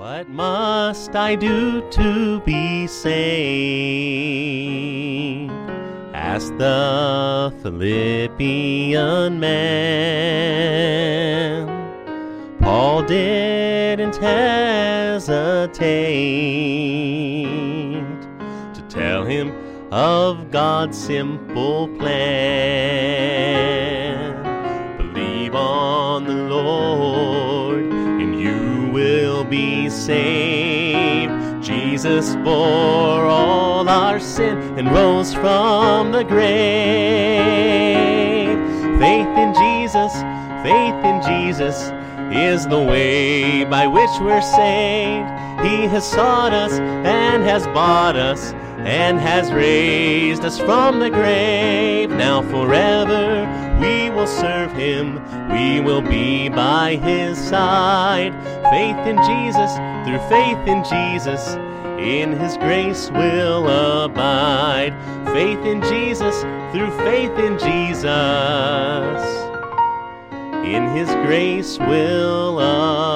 What must I do to be saved? Asked the Philippian man. Paul didn't hesitate to tell him of God's simple plan. Believe on the Lord, saved. Jesus bore all our sin and rose from the grave. Faith in Jesus, faith in Jesus is the way by which we're saved. He has sought us and has bought us and has raised us from the grave. Now forever we will serve him. We will be by his side. Faith in Jesus, through faith in Jesus, in his grace will abide. Faith in Jesus, through faith in Jesus in his grace will abide.